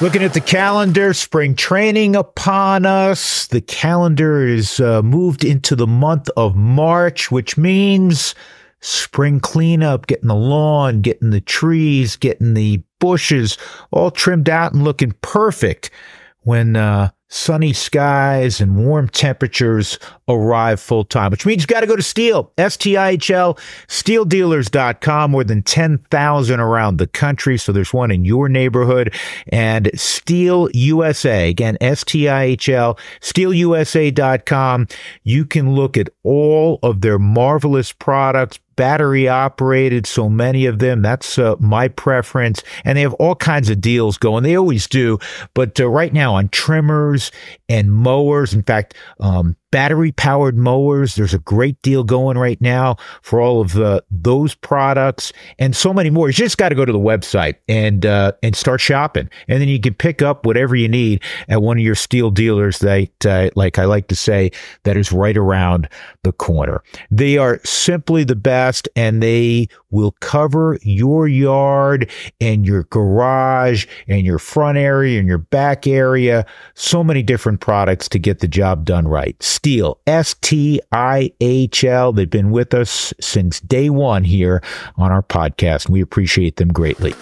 Looking at the calendar, spring training upon us. The calendar is uh, moved into the month of March, which means spring cleanup, getting the lawn, getting the trees, getting the bushes all trimmed out and looking perfect when uh, sunny skies and warm temperatures arrive full time, which means you got to go to Steel, Stihl, stihldealers.com, more than 10,000 around the country. So there's one in your neighborhood and Stihl USA, again, S-T-I-H-L, stihlusa.com. You can look at all of their marvelous products, battery operated, so many of them. That's uh, my preference. And they have all kinds of deals going. They always do. But uh, right now on trimmers and mowers, in fact, um, battery powered mowers. There's a great deal going right now for all of the, those products and so many more. You just got to go to the website and uh, and start shopping, and then you can pick up whatever you need at one of your Stihl dealers. That, uh, like I like to say, that is right around the corner. They are simply the best, and they will cover your yard and your garage and your front area and your back area. So many different products to get the job done right. Stihl, S T I H L. They've been with us since day one here on our podcast, and we appreciate them greatly.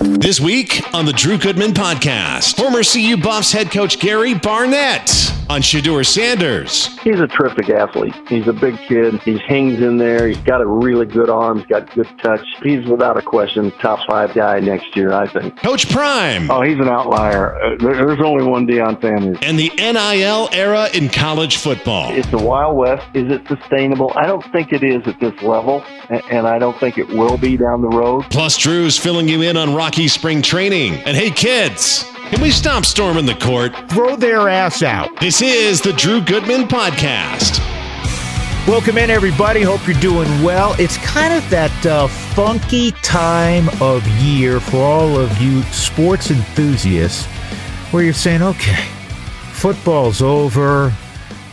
This week on the Drew Goodman Podcast, former CU Buffs head coach Gary Barnett on Shedeur Sanders. He's a terrific athlete. He's a big kid. He hangs in there. He's got a really good arm. He's got good touch. He's without a question top five guy next year, I think. Coach Prime. Oh, he's an outlier. Uh, there's only one Deion Sanders. And the NIL era in college football. It's the Wild West. Is it sustainable? I don't think it is at this level, and I don't think it will be down the road. Plus, Drew's filling you in on Rocky spring training. And hey, kids. Can we stop storming the court? Throw their ass out. This is the Drew Goodman Podcast. Welcome in, everybody. Hope you're doing well. It's kind of that uh, funky time of year for all of you sports enthusiasts where you're saying, okay, football's over.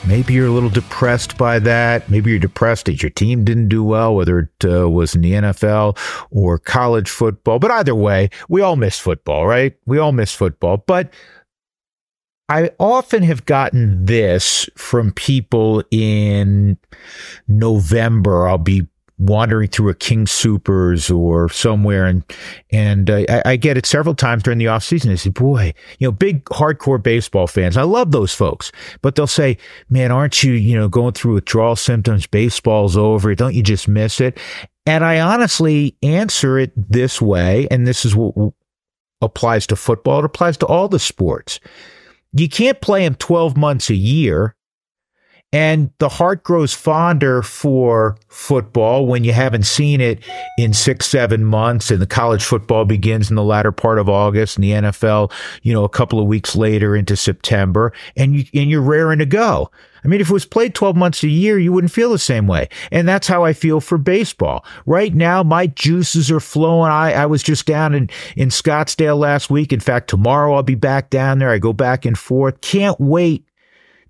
Maybe you're a little depressed by that. Maybe you're depressed that your team didn't do well, whether it uh, was in the NFL or college football. But either way, we all miss football, right? We all miss football. But I often have gotten this from people in November. I'll be wandering through a King Supers or somewhere, and and uh, I, I, get it several times during the off season. I say, "Boy, you know, big hardcore baseball fans. I love those folks." But they'll say, "Man, aren't you, you know, going through withdrawal symptoms? Baseball's over. Don't you just miss it?" And I honestly answer it this way, and this is what applies to football. It applies to all the sports. You can't play them 12 months a year and the heart grows fonder for football when you haven't seen it in six, seven months, and the college football begins in the latter part of August, and the NFL, you know, a couple of weeks later into September, and you and you're raring to go. I mean, if it was played 12 months a year, you wouldn't feel the same way. And that's how I feel for baseball. Right now, my juices are flowing. I, I was just down in, in Scottsdale last week. In fact, tomorrow I'll be back down there. I go back and forth. Can't wait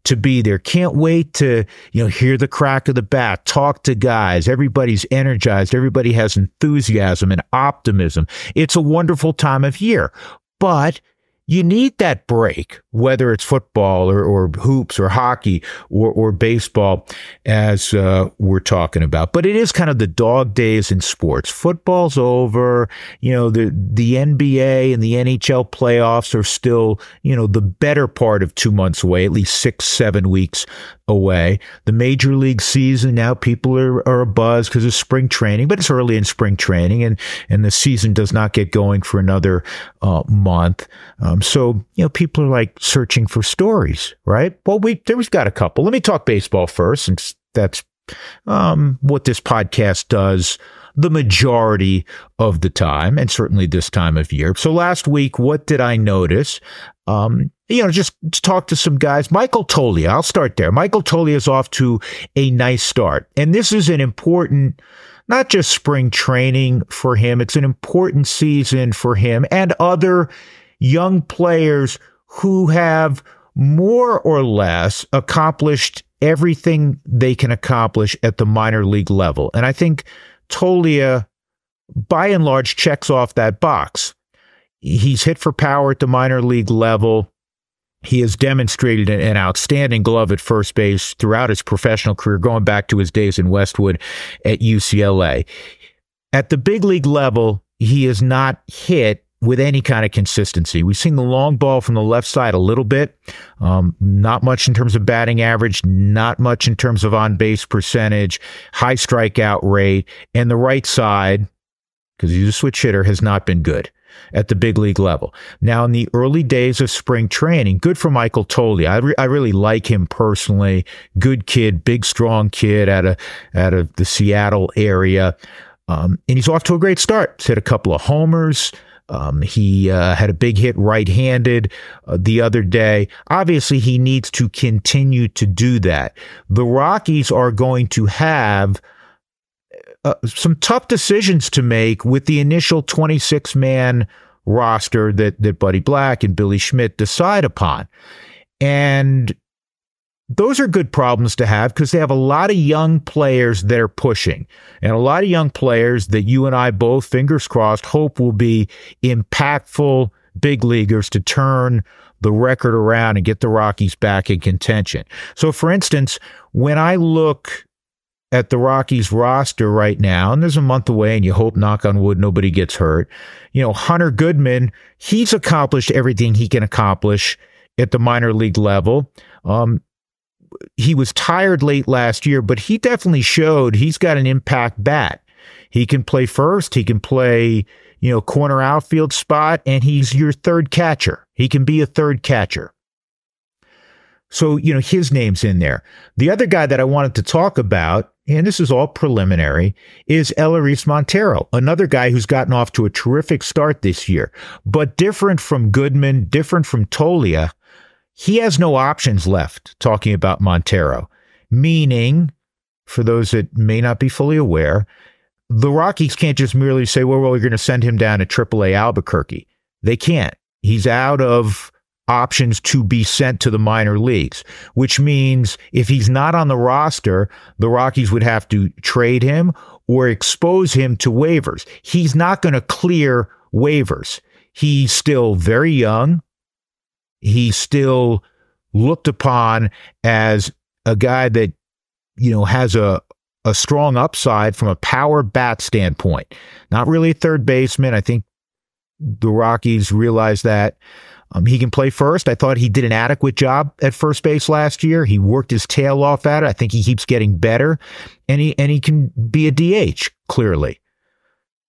to be there. Can't wait to, you know, hear the crack of the bat, talk to guys. Everybody's energized. Everybody has enthusiasm and optimism. It's a wonderful time of year. But you need that break, whether it's football or, or hoops or hockey or, or baseball, as uh, we're talking about. But it is kind of the dog days in sports. Football's over. You know, the, the NBA and the NHL playoffs are still, you know, the better part of two months away, at least six, seven weeks away. The major league season now, people are, are a buzz because of spring training, but it's early in spring training and, and the season does not get going for another uh, month. Um, so, you know, people are like searching for stories, right? Well, we, there we've got a couple. Let me talk baseball first, since that's um, what this podcast does the majority of the time, and certainly this time of year. So last week, what did I notice? Um, you know, just talk to some guys. Michael Toglia, I'll start there. Michael Toglia is off to a nice start. And this is an important, not just spring training for him, it's an important season for him and other young players who have more or less accomplished everything they can accomplish at the minor league level. And I think Toglia, by and large, checks off that box He's hit for power at the minor league level. He has demonstrated an outstanding glove at first base throughout his professional career, going back to his days in Westwood at UCLA. At the big league level, he has not hit with any kind of consistency. We've seen the long ball from the left side a little bit, um, not much in terms of batting average, not much in terms of on base percentage, high strikeout rate, and the right side, because he's a switch hitter, has not been good at the big league level. Now, in the early days of spring training, good for Michael Toglia. I, re- I really like him personally. Good kid, big, strong kid out of, out of the Seattle area. Um, and he's off to a great start. He's hit a couple of homers. Um, he uh, had a big hit right handed uh, the other day. Obviously, he needs to continue to do that. The Rockies are going to have uh, some tough decisions to make with the initial 26 man roster that, that Buddy Black and Billy Schmidt decide upon. And those are good problems to have because they have a lot of young players that are pushing and a lot of young players that you and I both, fingers crossed, hope will be impactful big leaguers to turn the record around and get the Rockies back in contention. So, for instance, when I look at the Rockies roster right now, and there's a month away, and you hope, knock on wood, nobody gets hurt. You know, Hunter Goodman, he's accomplished everything he can accomplish at the minor league level. Um, he was tired late last year, but he definitely showed he's got an impact bat. He can play first, he can play, you know, corner outfield spot, and he's your third catcher. He can be a third catcher. So, you know, his name's in there. The other guy that I wanted to talk about, and this is all preliminary, is Elehuris Montero, another guy who's gotten off to a terrific start this year, but different from Goodman, different from Toglia. He has no options left talking about Montero, meaning, for those that may not be fully aware, the Rockies can't just merely say, well, well we're going to send him down to AAA Albuquerque. They can't. He's out of options to be sent to the minor leagues, which means if he's not on the roster, the Rockies would have to trade him or expose him to waivers. He's not going to clear waivers. He's still very young. He's still looked upon as a guy that, you know, has a, a strong upside from a power bat standpoint. Not really a third baseman. I think the Rockies realize that. Um, he can play first. I thought he did an adequate job at first base last year. He worked his tail off at it. I think he keeps getting better, and he and he can be a DH clearly.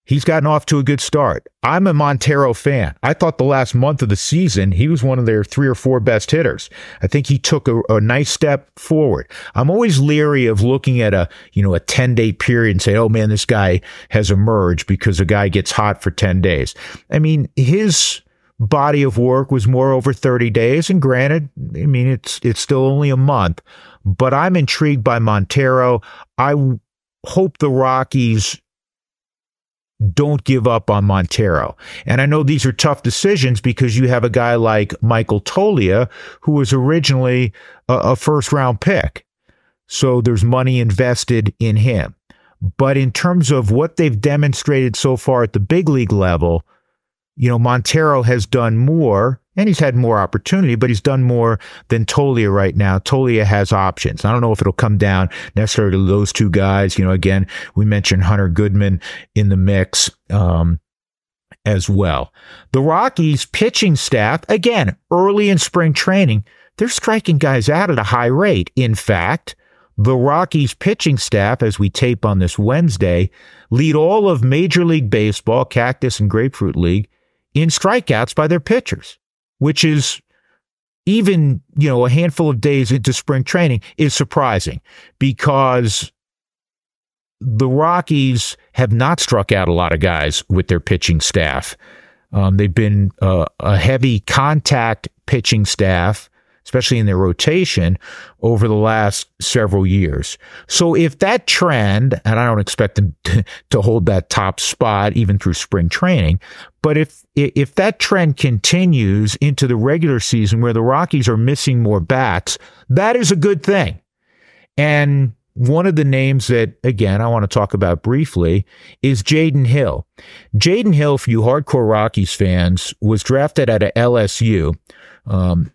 He's gotten off to a good start. I'm a Montero fan. I thought the last month of the season, he was one of their three or four best hitters. I think he took a, a nice step forward. I'm always leery of looking at a, you know, a 10 day period and say, oh man, this guy has emerged because a guy gets hot for 10 days. I mean, his body of work was more over 30 days. And granted, I mean, it's, it's still only a month, but I'm intrigued by Montero. I hope the Rockies don't give up on Montero. And I know these are tough decisions because you have a guy like Michael Toglia, who was originally a, a first round pick. So there's money invested in him. But in terms of what they've demonstrated so far at the big league level, you know, Montero has done more and he's had more opportunity, but he's done more than Toglia right now. Toglia has options. I don't know if it'll come down necessarily to those two guys. You know, again, we mentioned Hunter Goodman in the mix. Um, as well. The Rockies pitching staff, again, early in spring training, they're striking guys out at a high rate. In fact, the Rockies pitching staff, as we tape on this Wednesday, lead all of Major League Baseball, Cactus and Grapefruit League in strikeouts by their pitchers, which is even, you know, a handful of days into spring training is surprising because the Rockies have not struck out a lot of guys with their pitching staff. Um, they've been uh, a heavy contact pitching staff especially in their rotation over the last several years. So if that trend, and I don't expect them to, to hold that top spot even through spring training, but if if that trend continues into the regular season where the Rockies are missing more bats, that is a good thing. And one of the names that, again, I want to talk about briefly is Jaden Hill. Jaden Hill, for you hardcore Rockies fans, was drafted at a LSU. Um,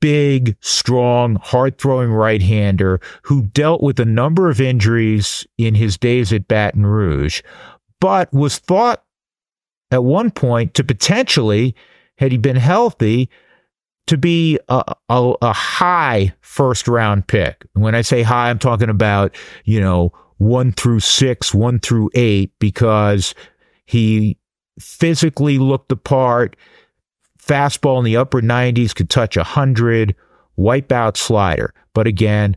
big, strong, hard throwing right hander who dealt with a number of injuries in his days at Baton Rouge, but was thought at one point to potentially, had he been healthy, to be a, a, a, high first round pick. When I say high, I'm talking about, you know, one through six, one through eight, because he physically looked the part. Fastball in the upper 90s could touch 100, wipeout slider. But again,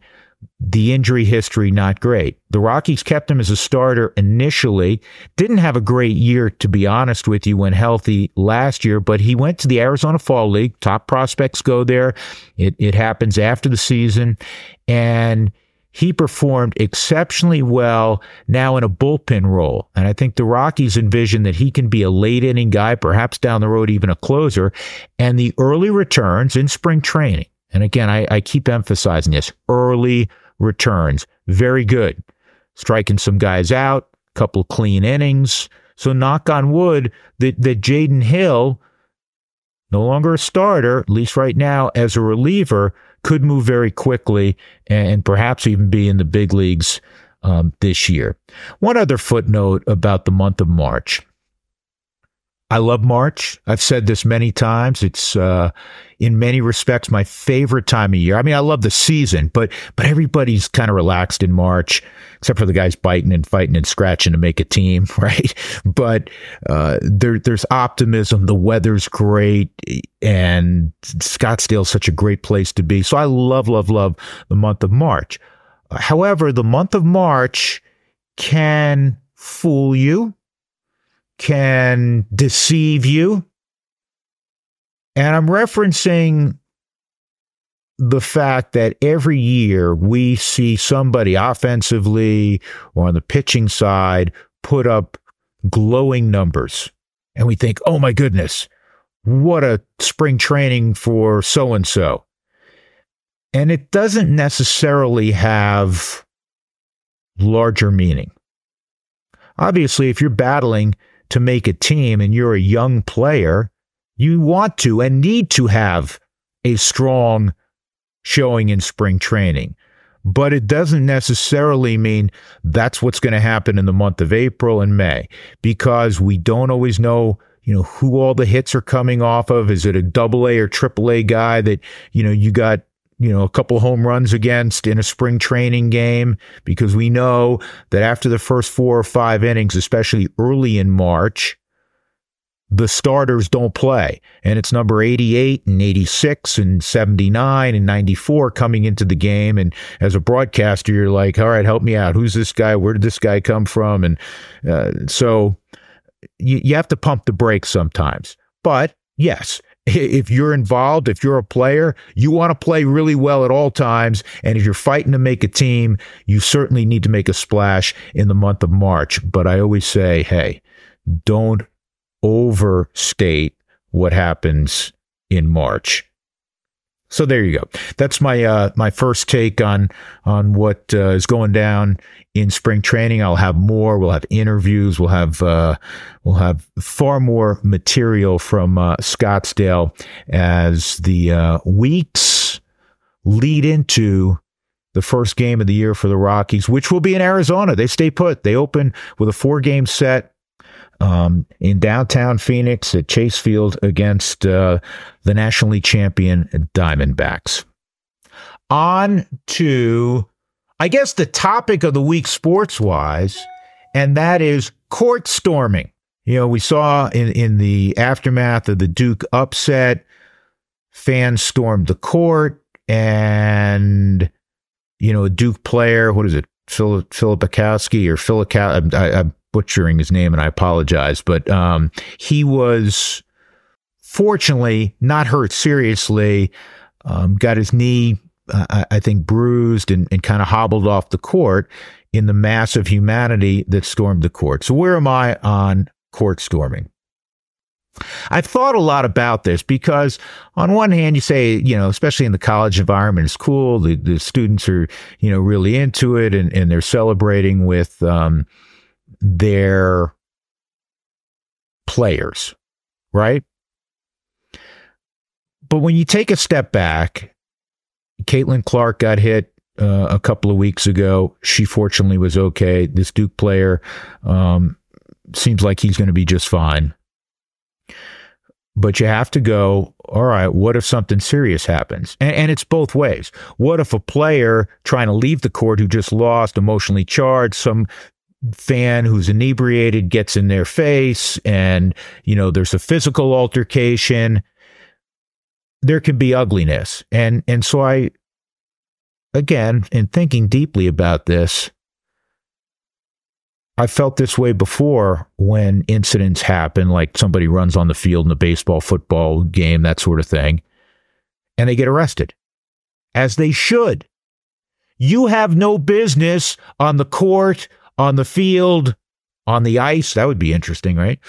the injury history not great. The Rockies kept him as a starter initially. Didn't have a great year, to be honest with you, when healthy last year, but he went to the Arizona Fall League. Top prospects go there. It, it happens after the season. And he performed exceptionally well now in a bullpen role. And I think the Rockies envision that he can be a late inning guy, perhaps down the road, even a closer. And the early returns in spring training and again, I, I keep emphasizing this early returns. Very good. Striking some guys out, couple clean innings. So knock on wood that, that Jaden Hill, no longer a starter, at least right now, as a reliever, could move very quickly and perhaps even be in the big leagues um, this year. One other footnote about the month of March. I love March. I've said this many times. It's uh, in many respects my favorite time of year. I mean, I love the season, but but everybody's kind of relaxed in March, except for the guys biting and fighting and scratching to make a team, right? But uh, there there's optimism. The weather's great, and Scottsdale's such a great place to be. So I love love love the month of March. However, the month of March can fool you can deceive you. And I'm referencing the fact that every year we see somebody offensively or on the pitching side put up glowing numbers. And we think, oh my goodness, what a spring training for so and so. And it doesn't necessarily have larger meaning. Obviously, if you're battling to make a team and you're a young player, you want to and need to have a strong showing in spring training. But it doesn't necessarily mean that's what's going to happen in the month of April and May because we don't always know you know who all the hits are coming off of is it a double A or triple A guy that you know you got you know, a couple home runs against in a spring training game because we know that after the first four or five innings, especially early in March, the starters don't play. And it's number 88 and 86 and 79 and 94 coming into the game. And as a broadcaster, you're like, all right, help me out. Who's this guy? Where did this guy come from? And uh, so you, you have to pump the brakes sometimes. But yes, if you're involved, if you're a player, you want to play really well at all times. And if you're fighting to make a team, you certainly need to make a splash in the month of March. But I always say, hey, don't overstate what happens in March. So there you go. That's my uh, my first take on on what uh, is going down in spring training. I'll have more. We'll have interviews. We'll have uh, we'll have far more material from uh, Scottsdale as the uh, weeks lead into the first game of the year for the Rockies, which will be in Arizona. They stay put. They open with a four game set um, in downtown Phoenix at Chase Field against uh, the nationally champion Diamondbacks. On to I guess the topic of the week sports wise, and that is court storming. You know, we saw in, in the aftermath of the Duke upset, fans stormed the court, and, you know, a Duke player, what is it, Philip Filipowski or Philip, I, I'm butchering his name and I apologize, but um, he was fortunately not hurt seriously, um, got his knee uh, I think, bruised and, and kind of hobbled off the court in the mass of humanity that stormed the court. So, where am I on court storming? I've thought a lot about this because, on one hand, you say, you know, especially in the college environment, it's cool. The, the students are, you know, really into it and, and they're celebrating with um, their players, right? But when you take a step back, Caitlin Clark got hit uh, a couple of weeks ago. She fortunately was okay. This Duke player um, seems like he's going to be just fine. But you have to go, all right, what if something serious happens? And, and, it's both ways. What if a player trying to leave the court who just lost, emotionally charged, some fan who's inebriated gets in their face and, you know, there's a physical altercation? There could be ugliness. And, and so I, again, in thinking deeply about this, I felt this way before when incidents happen, like somebody runs on the field in a baseball, football game, that sort of thing, and they get arrested, as they should. You have no business on the court, on the field, on the ice. That would be interesting, right?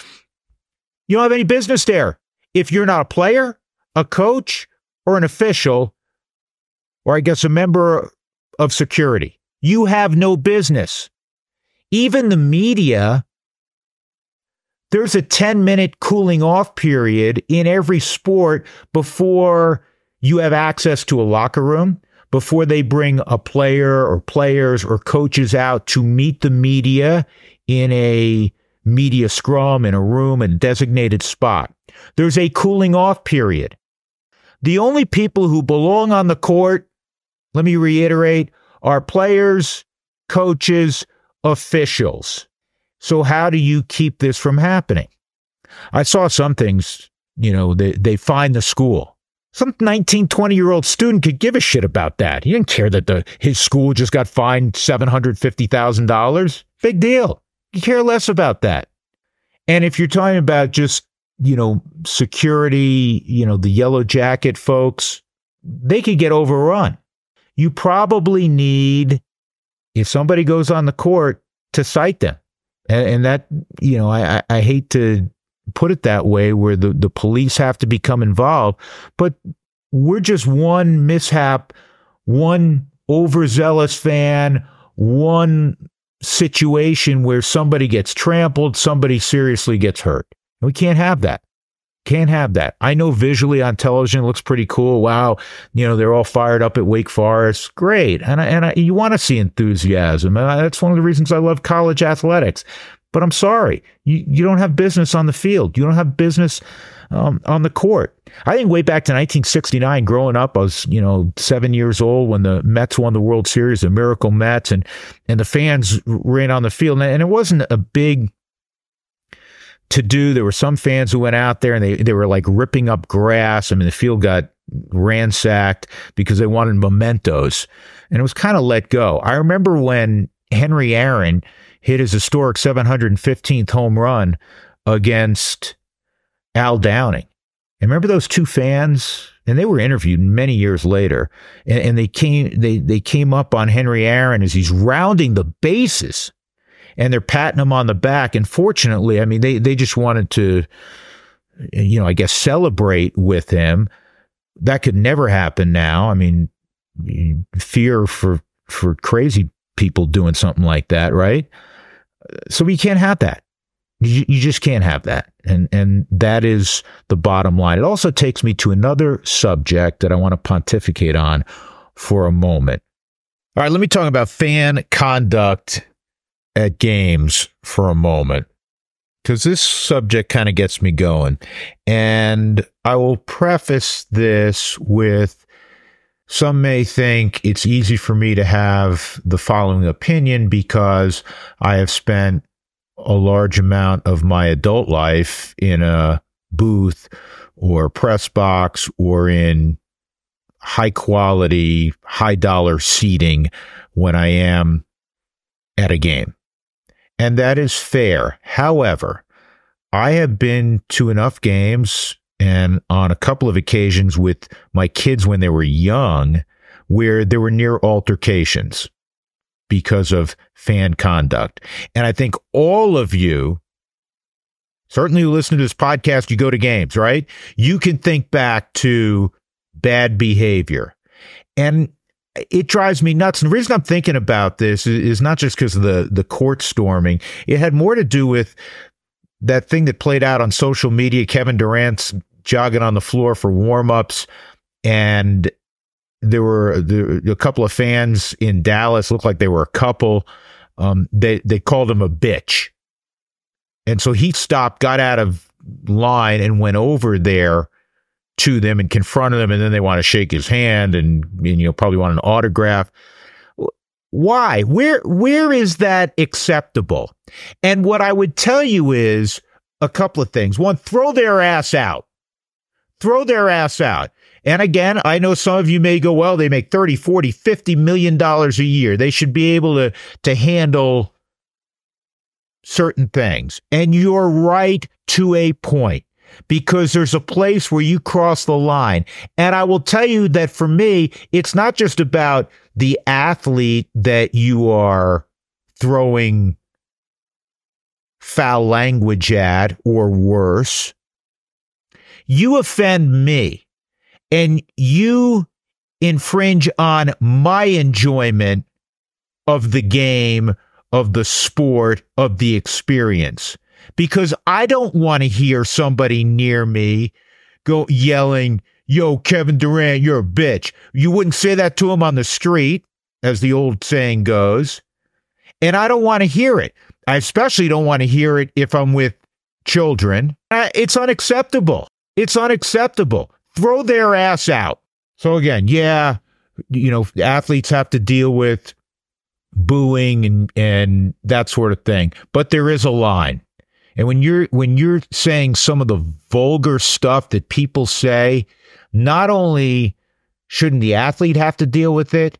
You don't have any business there. If you're not a player, a coach, or an official, or I guess a member of security, you have no business even the media, there's a 10 minute cooling off period in every sport before you have access to a locker room, before they bring a player or players or coaches out to meet the media in a media scrum in a room, a designated spot. There's a cooling off period. The only people who belong on the court, let me reiterate, are players, coaches, officials. So, how do you keep this from happening? I saw some things, you know, they, they fined the school. Some 19, 20 year old student could give a shit about that. He didn't care that the, his school just got fined $750,000. Big deal. You care less about that. And if you're talking about just, you know, security, you know, the yellow jacket folks, they could get overrun. You probably need if somebody goes on the court to cite them. And, and that, you know, I, I hate to put it that way where the, the police have to become involved, but we're just one mishap, one overzealous fan, one situation where somebody gets trampled, somebody seriously gets hurt. We can't have that. Can't have that. I know visually on television looks pretty cool. Wow, you know they're all fired up at Wake Forest. Great, and I, and I, you want to see enthusiasm. And that's one of the reasons I love college athletics. But I'm sorry, you you don't have business on the field. You don't have business um, on the court. I think way back to 1969, growing up, I was you know seven years old when the Mets won the World Series, the Miracle Mets, and and the fans ran on the field, and it wasn't a big to do. There were some fans who went out there and they, they were like ripping up grass. I mean, the field got ransacked because they wanted mementos and it was kind of let go. I remember when Henry Aaron hit his historic 715th home run against Al Downing. And remember those two fans? And they were interviewed many years later. And, and they came they they came up on Henry Aaron as he's rounding the bases and they're patting him on the back. And fortunately, I mean, they, they just wanted to, you know, I guess celebrate with him. That could never happen now. I mean, fear for, for crazy people doing something like that, right? So we can't have that. You, you just can't have that. And, and that is the bottom line. It also takes me to another subject that I want to pontificate on for a moment. All right, let me talk about fan conduct at games for a moment because this subject kind of gets me going. And I will preface this with some may think it's easy for me to have the following opinion because I have spent a large amount of my adult life in a booth or press box or in high quality, high dollar seating when I am at a game and that is fair. However, I have been to enough games and on a couple of occasions with my kids when they were young where there were near altercations because of fan conduct. And I think all of you Certainly, you listen to this podcast, you go to games, right? You can think back to bad behavior. And it drives me nuts. And the reason I'm thinking about this is, not just because of the, the court storming, it had more to do with that thing that played out on social media. Kevin Durant's jogging on the floor for warmups, and there were, there were a couple of fans in Dallas, looked like they were a couple. Um, they, they called him a bitch and so he stopped, got out of line, and went over there to them and confronted them. And then they want to shake his hand and, and you know probably want an autograph. Why? Where where is that acceptable? And what I would tell you is a couple of things. One, throw their ass out. Throw their ass out. And again, I know some of you may go, well, they make 30, 40, 50 million dollars a year. They should be able to to handle certain things. And you're right to a point because there's a place where you cross the line. And I will tell you that for me, it's not just about the athlete that you are throwing foul language at or worse. You offend me and you infringe on my enjoyment of the game of the sport, of the experience. Because I don't want to hear somebody near me go yelling, Yo, Kevin Durant, you're a bitch. You wouldn't say that to him on the street, as the old saying goes. And I don't want to hear it. I especially don't want to hear it if I'm with children. It's unacceptable. It's unacceptable. Throw their ass out. So, again, yeah, you know, athletes have to deal with booing and and that sort of thing. But there is a line. And when you're when you're saying some of the vulgar stuff that people say, not only shouldn't the athlete have to deal with it,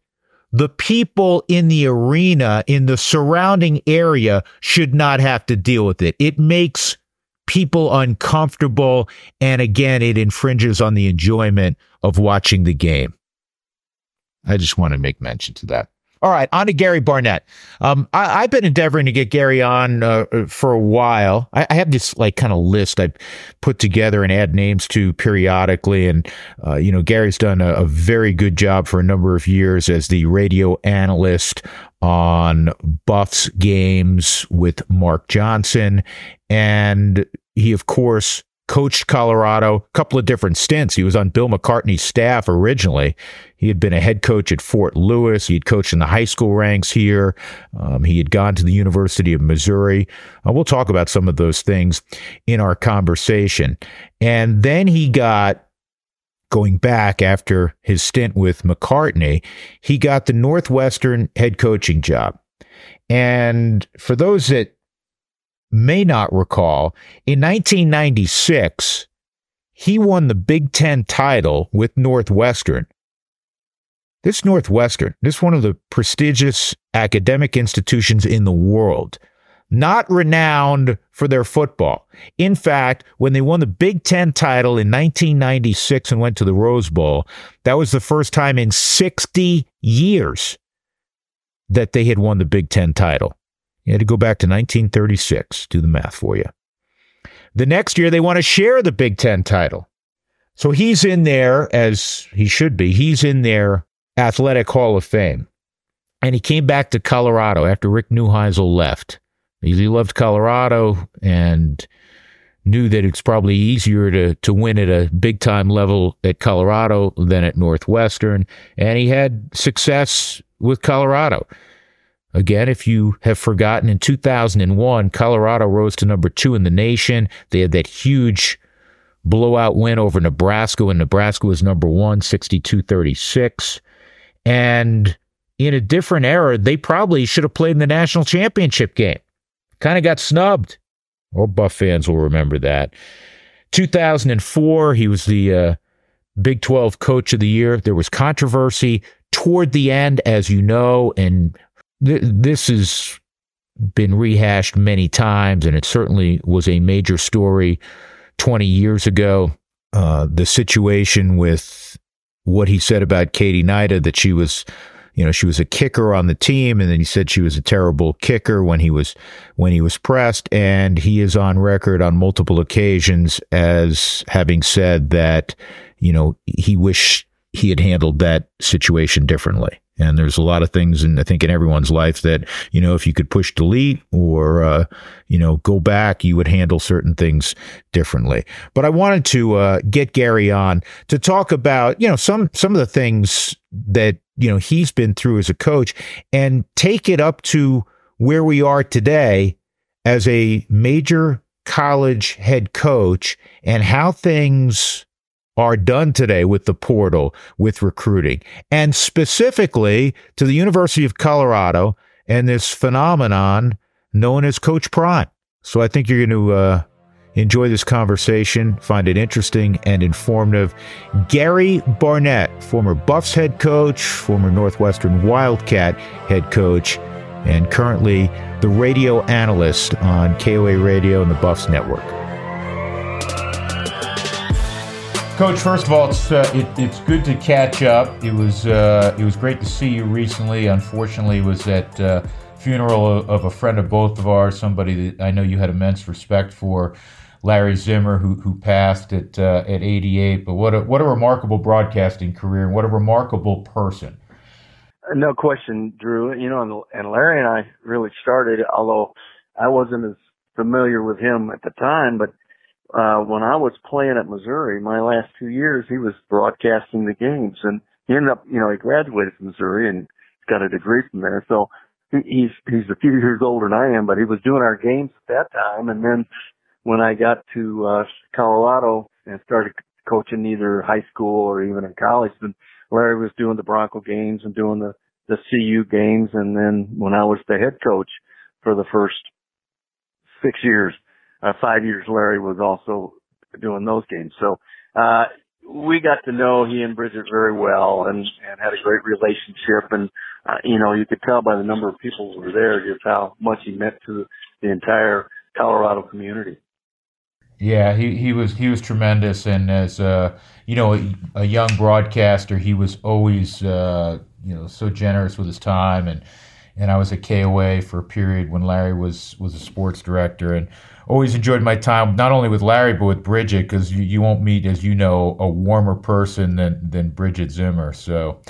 the people in the arena in the surrounding area should not have to deal with it. It makes people uncomfortable and again it infringes on the enjoyment of watching the game. I just want to make mention to that. All right, on to Gary Barnett. Um, I, have been endeavoring to get Gary on uh, for a while. I, I, have this like kind of list I put together and add names to periodically, and uh, you know Gary's done a, a, very good job for a number of years as the radio analyst on Buffs games with Mark Johnson, and he of course coached Colorado, a couple of different stints. He was on Bill McCartney's staff originally. He had been a head coach at Fort Lewis. He had coached in the high school ranks here. Um, he had gone to the University of Missouri. Uh, we'll talk about some of those things in our conversation. And then he got going back after his stint with McCartney, he got the Northwestern head coaching job. And for those that may not recall, in 1996, he won the Big Ten title with Northwestern. This Northwestern, this one of the prestigious academic institutions in the world, not renowned for their football. In fact, when they won the Big Ten title in 1996 and went to the Rose Bowl, that was the first time in 60 years that they had won the Big Ten title. You had to go back to 1936. Do the math for you. The next year, they want to share the Big Ten title. So he's in there, as he should be, he's in their Athletic Hall of Fame. And he came back to Colorado after Rick Neuheisel left. He loved Colorado and knew that it's probably easier to, to win at a big time level at Colorado than at Northwestern. And he had success with Colorado. Again, if you have forgotten, in 2001, Colorado rose to number two in the nation. They had that huge blowout win over Nebraska when Nebraska was number one, 62 36. And in a different era, they probably should have played in the national championship game. Kind of got snubbed. Or Buff fans will remember that. 2004, he was the uh, Big 12 Coach of the Year. There was controversy toward the end, as you know, and th- this has been rehashed many times, and it certainly was a major story 20 years ago. Uh, the situation with what he said about Katie Hnida, that she was, you know, she was a kicker on the team, and then he said she was a terrible kicker when he was when he was pressed, and he is on record on multiple occasions as having said that, you know, he wished he had handled that situation differently. And there's a lot of things, and I think in everyone's life that you know, if you could push delete or uh, you know go back, you would handle certain things differently. But I wanted to uh, get Gary on to talk about you know some some of the things that you know he's been through as a coach, and take it up to where we are today as a major college head coach, and how things are done today with the portal, with recruiting, and specifically to the University of Colorado and this phenomenon known as Coach Prime. So I think you're going to uh, enjoy this conversation, find it interesting and informative. Gary Barnett, former Buffs head coach, former Northwestern Wildcat head coach, and currently the radio analyst on KOA Radio and the Buffs Network. Coach, first of all, it's uh, it, it's good to catch up. It was uh, it was great to see you recently. Unfortunately, it was at uh, funeral of, of, a friend of both of ours, somebody that I know you had immense respect for, Larry Zimmer, who who passed at uh, at 88. But what a what a remarkable broadcasting career, and what a remarkable person. No question, Drew. You know, and, and Larry and I really started, although I wasn't as familiar with him at the time, but uh, when I was playing at Missouri, my last two years, he was broadcasting the games, and he ended up, you know, he graduated from Missouri and got a degree from there. So he's he's a few years older than I am, but he was doing our games at that time. And then when I got to uh, Colorado and started coaching either high school or even in college, then Larry was doing the Bronco games and doing the the CU games. And then when I was the head coach for the first six years, uh, five years Larry was also doing those games. So, uh, we got to know he and Bridget very well and, and had a great relationship. And, uh, you know, you could tell by the number of people who were there just how much he meant to the entire Colorado community. Yeah, he, he was he was tremendous, and as uh, you know, a, a, young broadcaster, he was always uh, you know so generous with his time, and and I was at KOA for a period when Larry was was a sports director, and always enjoyed my time not only with Larry but with Bridget because you, you won't meet, as you know, a warmer person than than Bridget Zimmer. So.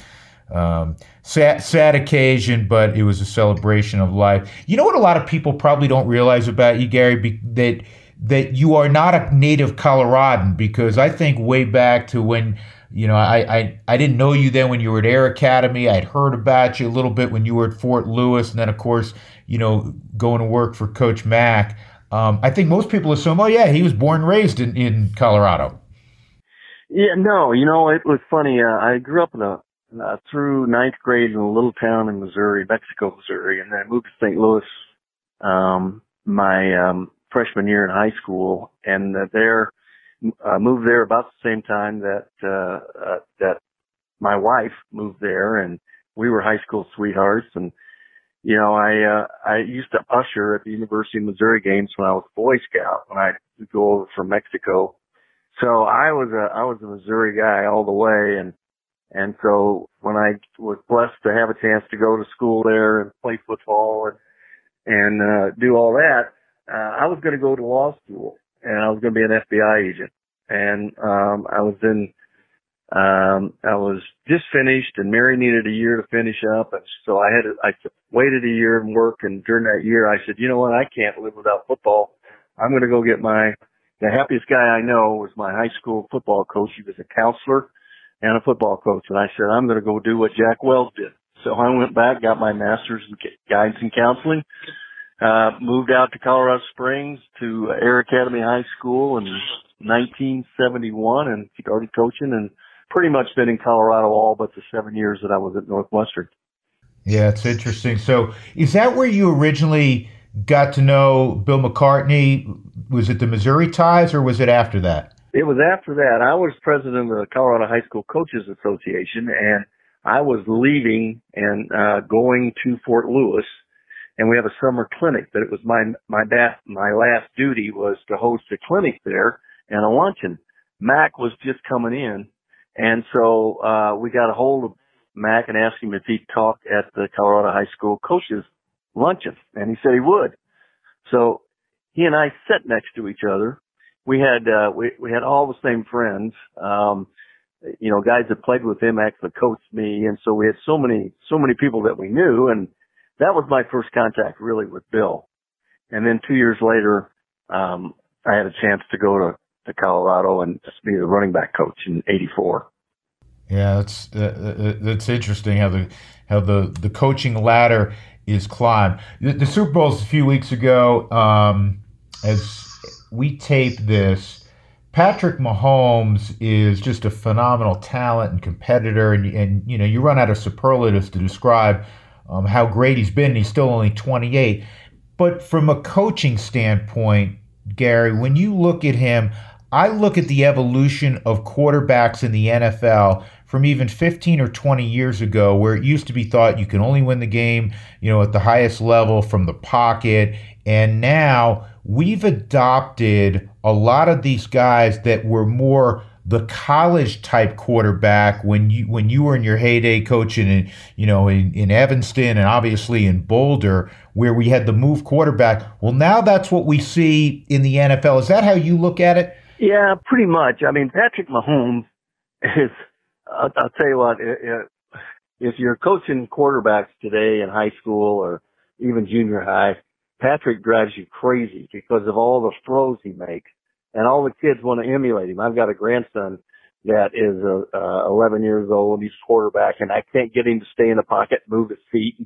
Um, sad, sad occasion, but it was a celebration of life. You know what? A lot of people probably don't realize about you, Gary, be, that that you are not a native Coloradan. Because I think way back to when you know, I, I, I didn't know you then when you were at Air Academy. I'd heard about you a little bit when you were at Fort Lewis, and then of course, you know, going to work for Coach Mack. Um, I think most people assume, oh yeah, he was born and raised in, in Colorado. Yeah, no, you know, it was funny. Uh, I grew up in a uh, through ninth grade in a little town in Missouri, Mexico, Missouri, and then I moved to St. Louis um, my um, freshman year in high school, and uh, there uh, moved there about the same time that uh, uh, that my wife moved there, and we were high school sweethearts, and you know, I uh, I used to usher at the University of Missouri games when I was a Boy Scout when I would go over from Mexico. So I was a I was a Missouri guy all the way, and and so when I was blessed to have a chance to go to school there and play football and and uh, do all that, uh, I was going to go to law school and I was going to be an FBI agent. And um, I was in um, I was just finished and Mary needed a year to finish up. And so I had, I waited a year and work. And during that year, I said, you know what? I can't live without football. I'm going to go get my, the happiest guy I know was my high school football coach. He was a counselor and a football coach. And I said, I'm going to go do what Jack Wells did. So I went back, got my master's in guidance and counseling, uh, moved out to Colorado Springs to Air Academy High School in 1971 and started coaching and pretty much been in Colorado all but the seven years that I was at Northwestern. Yeah, it's interesting. So, is that where you originally got to know Bill McCartney? Was it the Missouri ties, or was it after that? It was after that. I was president of the Colorado High School Coaches Association, and I was leaving and uh, going to Fort Lewis, and we have a summer clinic. But it was my my that my last duty was to host a clinic there and a luncheon. Mac was just coming in, and so, uh, we got a hold of Mac and asked him if he'd talk at the Colorado High School coaches luncheon, and he said he would. So he and I sat next to each other. We had uh, we we had all the same friends. Um, you know, guys that played with him actually coached me, and so we had so many so many people that we knew, and that was my first contact really with Bill. And then two years later, um, I had a chance to go to to Colorado and be the running back coach in '84. Yeah, that's uh, uh, that's interesting how the how the the coaching ladder is climbed. The, the Super Bowl's a few weeks ago. Um, as we tape this, Patrick Mahomes is just a phenomenal talent and competitor, and and you know you run out of superlatives to describe um, how great he's been. He's still only 28, but from a coaching standpoint, Gary, when you look at him, I look at the evolution of quarterbacks in the NFL from even 15 or 20 years ago, where it used to be thought you can only win the game, you know, at the highest level from the pocket. And now we've adopted a lot of these guys that were more the college type quarterback when you when you were in your heyday coaching in you know in, in Evanston and obviously in Boulder where we had the move quarterback. Well, now that's what we see in the NFL. Is that how you look at it? Yeah, pretty much. I mean, Patrick Mahomes is. I'll, I'll tell you what. If you're coaching quarterbacks today in high school or even junior high, Patrick drives you crazy because of all the throws he makes, and all the kids want to emulate him. I've got a grandson that is uh, uh, 11 years old. And he's quarterback, and I can't get him to stay in the pocket, move his feet,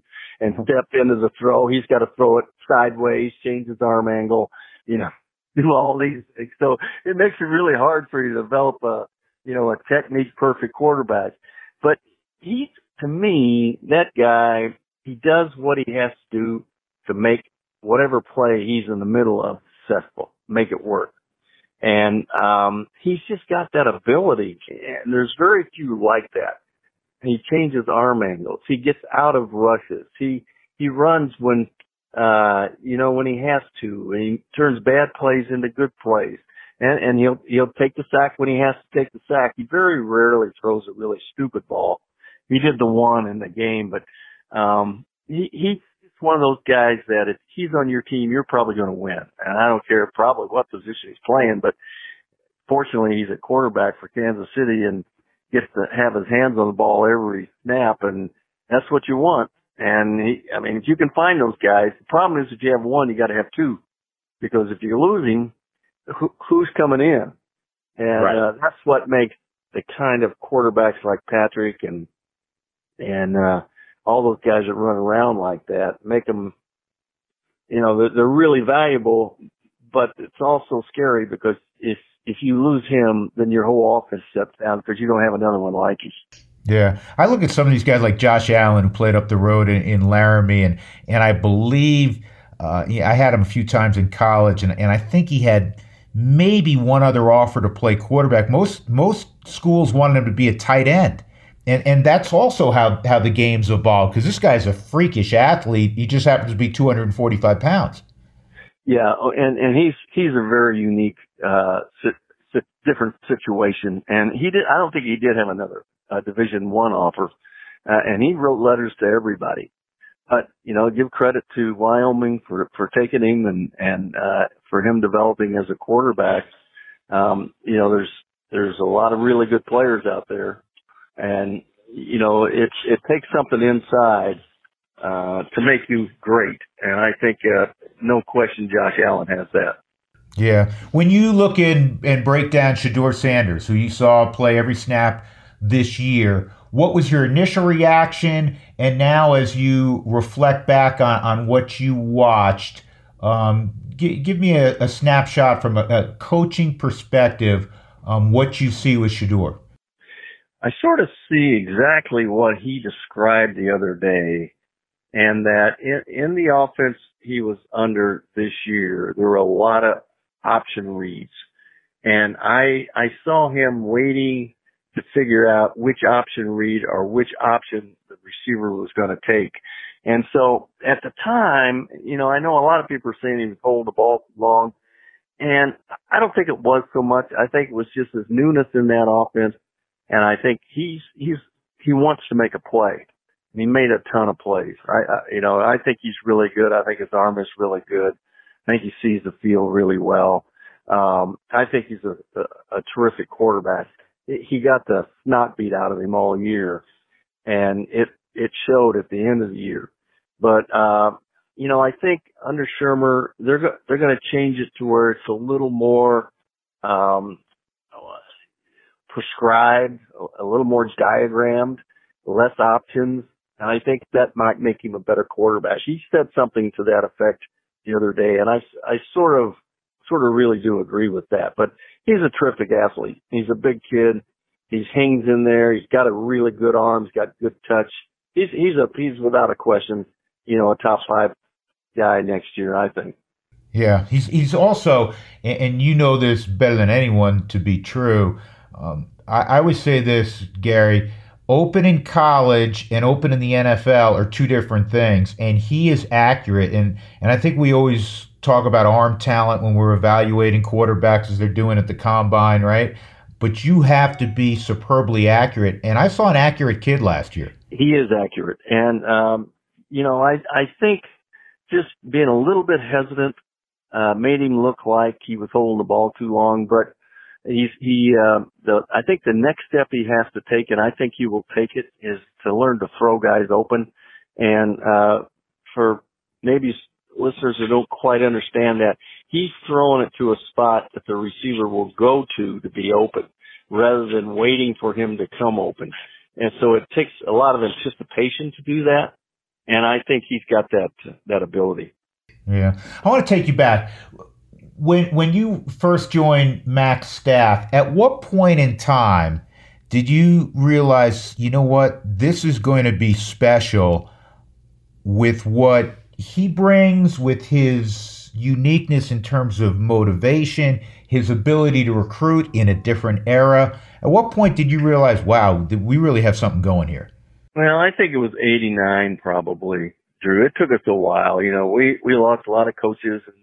and step into the throw. He's got to throw it sideways, change his arm angle, you know, do all these things. So it makes it really hard for you to develop a, you know, a technique perfect quarterback. But he, to me, that guy, he does what he has to do to make whatever play he's in the middle of successful, make it work. And um he's just got that ability. And there's very few like that. He changes arm angles. He gets out of rushes. He he runs when uh you know when he has to. He turns bad plays into good plays. And and he'll he'll take the sack when he has to take the sack. He very rarely throws a really stupid ball. He did the one in the game, but um he he one of those guys that if he's on your team, you're probably going to win. And I don't care probably what position he's playing, but fortunately he's a quarterback for Kansas City and gets to have his hands on the ball every snap and that's what you want. And he, I mean, if you can find those guys, the problem is if you have one, you got to have two because if you're losing, who, who's coming in? And right. uh, that's what makes the kind of quarterbacks like Patrick and and uh all those guys that run around like that, make them, you know, they're, they're really valuable, but it's also scary because if, if you lose him, then your whole offense shuts down because you don't have another one like him. Yeah, I look at some of these guys like Josh Allen who played up the road in, in Laramie, and and I believe uh, I had him a few times in college, and, and I think he had maybe one other offer to play quarterback. Most most schools wanted him to be a tight end, and and that's also how how the game's evolved because this guy's a freakish athlete. He just happens to be 245 pounds. Yeah, oh, and and he's he's a very unique, uh, si- different situation. And he did. I don't think he did have another uh, Division One offer, uh, and he wrote letters to everybody. But you know, give credit to Wyoming for for taking him and and uh, for him developing as a quarterback. Um, you know, there's there's a lot of really good players out there and you know it it takes something inside uh, to make you great, and I think uh, no question Josh Allen has that. Yeah, when you look in and break down Shedeur Sanders, who you saw play every snap this year, what was your initial reaction? And now, as you reflect back on, on what you watched, um, g- give me a, a, snapshot from a, a coaching perspective, um, what you see with Shedeur. I sort of see exactly what he described the other day and that in, in the offense he was under this year, there were a lot of option reads. And I, I saw him waiting to figure out which option read or which option the receiver was going to take. And so at the time, you know, I know a lot of people are saying he was holding the ball long. And I don't think it was so much. I think it was just his newness in that offense and I think he's he's he wants to make a play. And he made a ton of plays. I, I you know, I think he's really good. I think his arm is really good. I think he sees the field really well. Um, I think he's a, a, a terrific quarterback. He got the snot beat out of him all year, and it it showed at the end of the year. But uh, you know, I think under Shurmur, they're go- they're going to change it to where it's a little more um, prescribed, a little more diagrammed, less options, and I think that might make him a better quarterback. He said something to that effect the other day, and I I sort of sort of really do agree with that. But he's a terrific athlete. He's a big kid. He hangs in there. He's got a really good arm. He's got good touch. He's he's a he's without a question, you know, a top five guy next year. I think. Yeah, he's he's also, and you know this better than anyone to be true. Um, I, I would say this, Gary. Open in college and open in the NFL are two different things, and he is accurate. and And I think we always talk about arm talent when we're evaluating quarterbacks as they're doing at the combine, right? But you have to be superbly accurate. And I saw an accurate kid last year. He is accurate, and um, you know, I I think just being a little bit hesitant uh, made him look like he was holding the ball too long. But he's he uh, the I think the next step he has to take, and I think he will take it, is to learn to throw guys open. And uh, for maybe listeners who don't quite understand that, he's throwing it to a spot that the receiver will go to to be open, rather than waiting for him to come open. And so it takes a lot of anticipation to do that. And I think he's got that that ability. Yeah, I want to take you back when when you first joined Mac's staff. At what point in time did you realize, you know what, this is going to be special with what he brings, with his uniqueness in terms of motivation, his ability to recruit in a different era? At what point did you realize, wow, did we really have something going here? Well, I think it was 89 probably. Drew. It took us a while. You know, we we lost a lot of coaches, and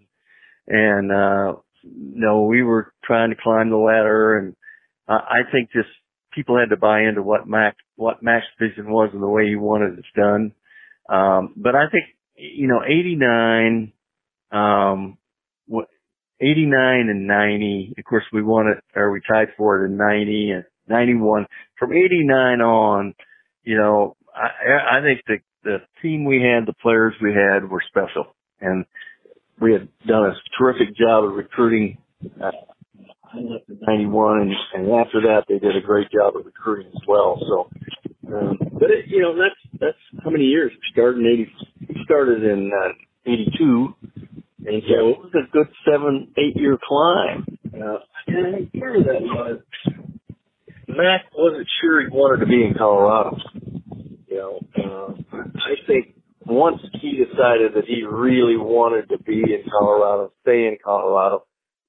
and uh, you know we were trying to climb the ladder, and uh, I think just people had to buy into what Mac what Mac's vision was and the way he wanted it done. Um, but I think you know, 89, um, what 89 and 90. Of course, we won it or we tied for it in 90 and 91. From 89 on, you know, I, I think the the team we had, the players we had were special, and we had done a terrific job of recruiting. Uh, I left in '91, and, and after that, they did a great job of recruiting as well. So, um, but it, you know, that's that's how many years we started in '80. We started in uh, '82, and so it was a good seven, eight year climb. Uh, and part of that was Mac wasn't sure he wanted to be in Colorado. You know, uh, I think once he decided that he really wanted to be in Colorado, stay in Colorado,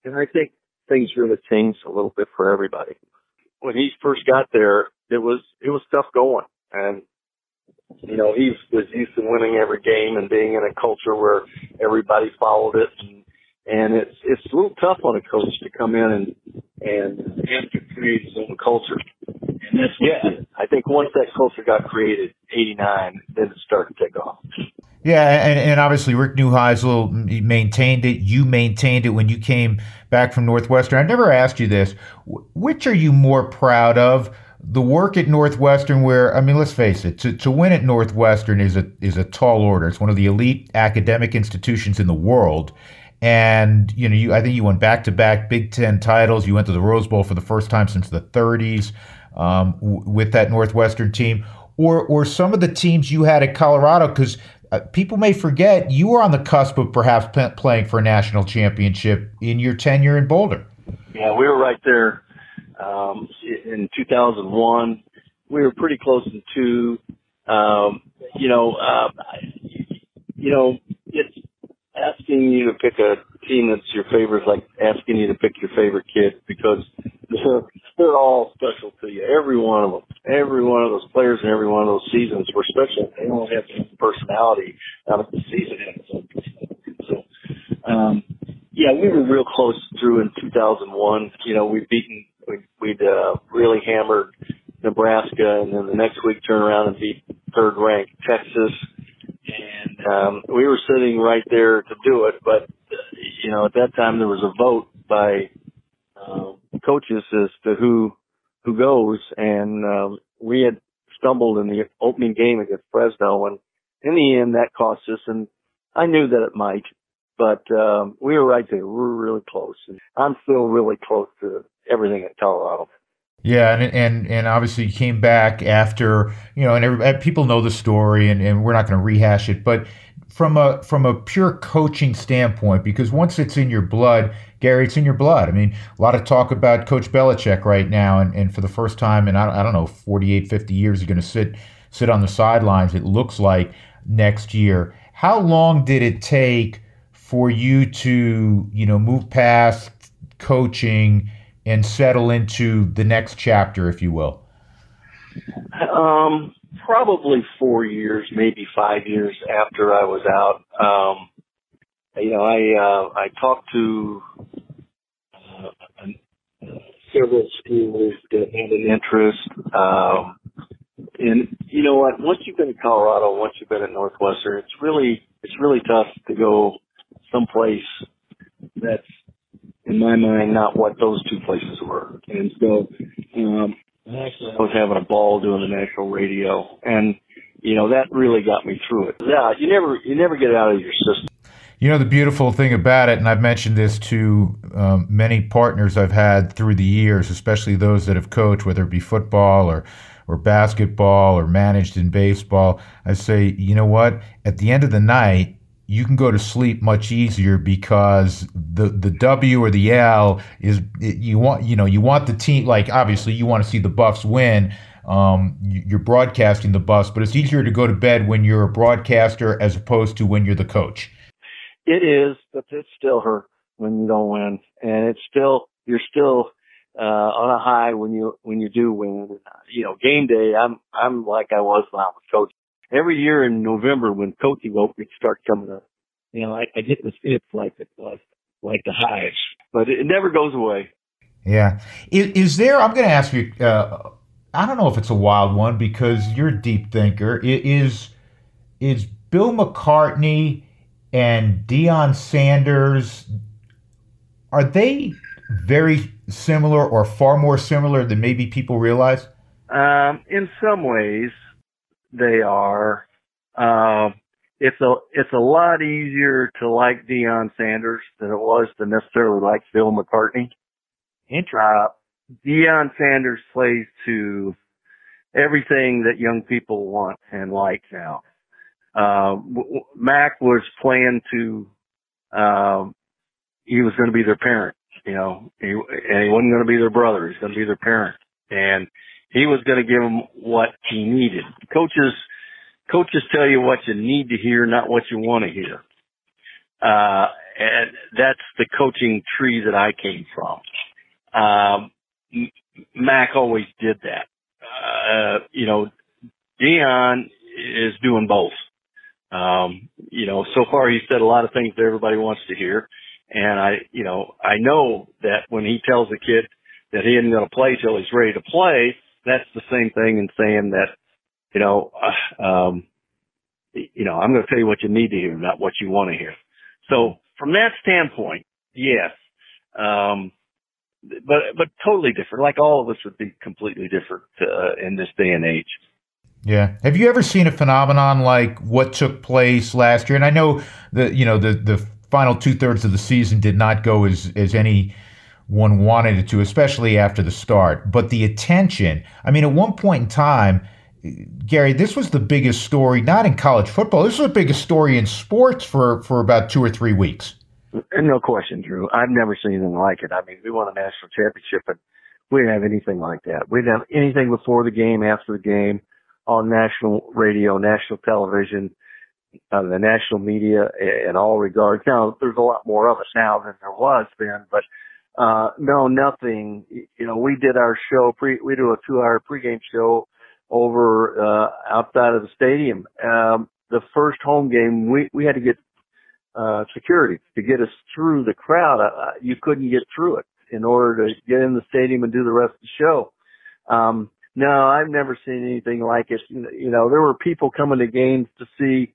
and I think things really changed a little bit for everybody. When he first got there, it was it was tough going, and you know he was used to winning every game and being in a culture where everybody followed it, and, and it's it's a little tough on a coach to come in and and have to create his own culture. And that's yeah. I think once that culture got created, '89, then it started to take off. Yeah, and, and obviously Rick Neuheisel maintained it. You maintained it when you came back from Northwestern. I never asked you this. Which are you more proud of? The work at Northwestern, where I mean, let's face it, to, to win at Northwestern is a is a tall order. It's one of the elite academic institutions in the world, and you know, you I think you won back to back Big Ten titles. You went to the Rose Bowl for the first time since the 30s um, w- with that Northwestern team, or or some of the teams you had at Colorado, because uh, people may forget you were on the cusp of perhaps p- playing for a national championship in your tenure in Boulder. Yeah, we were right there um, in 2001. We were pretty close in two. Um, you know, uh, you know, asking you to pick a team that's your favorite is like asking you to pick your favorite kid because they're, they're all special to you. Every one of them, every one of those players and every one of those seasons were special. They all have some personality out of the season. So, um, yeah, we were real close through in 2001. You know, we'd beaten, we'd, we'd uh, really hammered Nebraska, and then the next week turn around and beat third ranked Texas. And um, we were sitting right there to do it, but you know, at that time there was a vote by uh, coaches as to who who goes, and uh, we had stumbled in the opening game against Fresno, and in the end that cost us. And I knew that it might, but um, we were right there. We were really close, and I'm still really close to everything in Colorado. Yeah, and and and obviously you came back after you know, and every, people know the story, and, and we're not going to rehash it, but from a from a pure coaching standpoint, because once it's in your blood, Gary, it's in your blood. I mean, a lot of talk about Coach Belichick right now, and, and for the first time in I, I don't know 48, 50 years, he's going to sit sit on the sidelines. It looks like next year. How long did it take for you to you know move past coaching? And settle into the next chapter, if you will? Um, probably four years, maybe five years after I was out. Um, you know, I uh, I talked to uh, several schools that had an interest. Um, and you know what? Once you've been in Colorado, once you've been at Northwestern, it's really it's really tough to go someplace that's in my mind, not what those two places were. And so, um, actually, I was having a ball doing the national radio, and you know that really got me through it. Yeah, you never you never get out of your system. You know the beautiful thing about it, and I've mentioned this to um, many partners I've had through the years, especially those that have coached, whether it be football or or basketball or managed in baseball. I say, you know what? At the end of the night, you can go to sleep much easier because the the W or the L is you want you know you want the team like obviously you want to see the Buffs win. Um, you're broadcasting the Buffs, but it's easier to go to bed when you're a broadcaster as opposed to when you're the coach. It is, but it still hurt when you don't win, and it's still you're still uh, on a high when you when you do win. You know, game day. I'm I'm like I was when I was coaching every year in November when coaching openings start coming up, you know, I, I get the fits like it was, like the highs, but it, it never goes away. Yeah. Is, is there, I'm going to ask you, uh, I don't know if it's a wild one because you're a deep thinker. Is, is Bill McCartney and Deion Sanders, are they very similar or far more similar than maybe people realize? Um, in some ways, they are. Um, it's a it's a lot easier to like Deion Sanders than it was to necessarily like Bill McCartney. Uh, Deion Sanders plays to everything that young people want and like now. Uh, Mac was playing to, um, he was going to be their parent, you know, he, and he wasn't going to be their brother. He's going to be their parent. And he was going to give them what he needed. Coaches, coaches tell you what you need to hear, not what you want to hear. Uh, and that's the coaching tree that I came from. Um, Mac always did that. Uh, you know, Deion is doing both. Um, you know, so far he said a lot of things that everybody wants to hear. And I, you know, I know that when he tells a kid that he isn't going to play till he's ready to play, that's the same thing in saying that, you know, uh, um, you know, I'm going to tell you what you need to hear, not what you want to hear. So from that standpoint, yes. Um, but, but totally different. Like all of us would be completely different, uh, in this day and age. Yeah. Have you ever seen a phenomenon like what took place last year? And I know that, you know, the, the final two thirds of the season did not go as, as any, one wanted it to, especially after the start. But the attention, I mean, at one point in time, Gary, this was the biggest story, not in college football. This was the biggest story in sports for, for about two or three weeks. No question, Drew. I've never seen anything like it. I mean, we won a national championship, but we didn't have anything like that. We didn't have anything before the game, after the game, on national radio, national television, uh, the national media, in all regards. Now, there's a lot more of us now than there was then, but uh, no, nothing. You know, we did our show pre, we do a two hour pregame show over, uh, outside of the stadium. Um, the first home game, we, we had to get, uh, security to get us through the crowd. Uh, you couldn't get through it in order to get in the stadium and do the rest of the show. Um, No, I've never seen anything like it. You know, there were people coming to games to see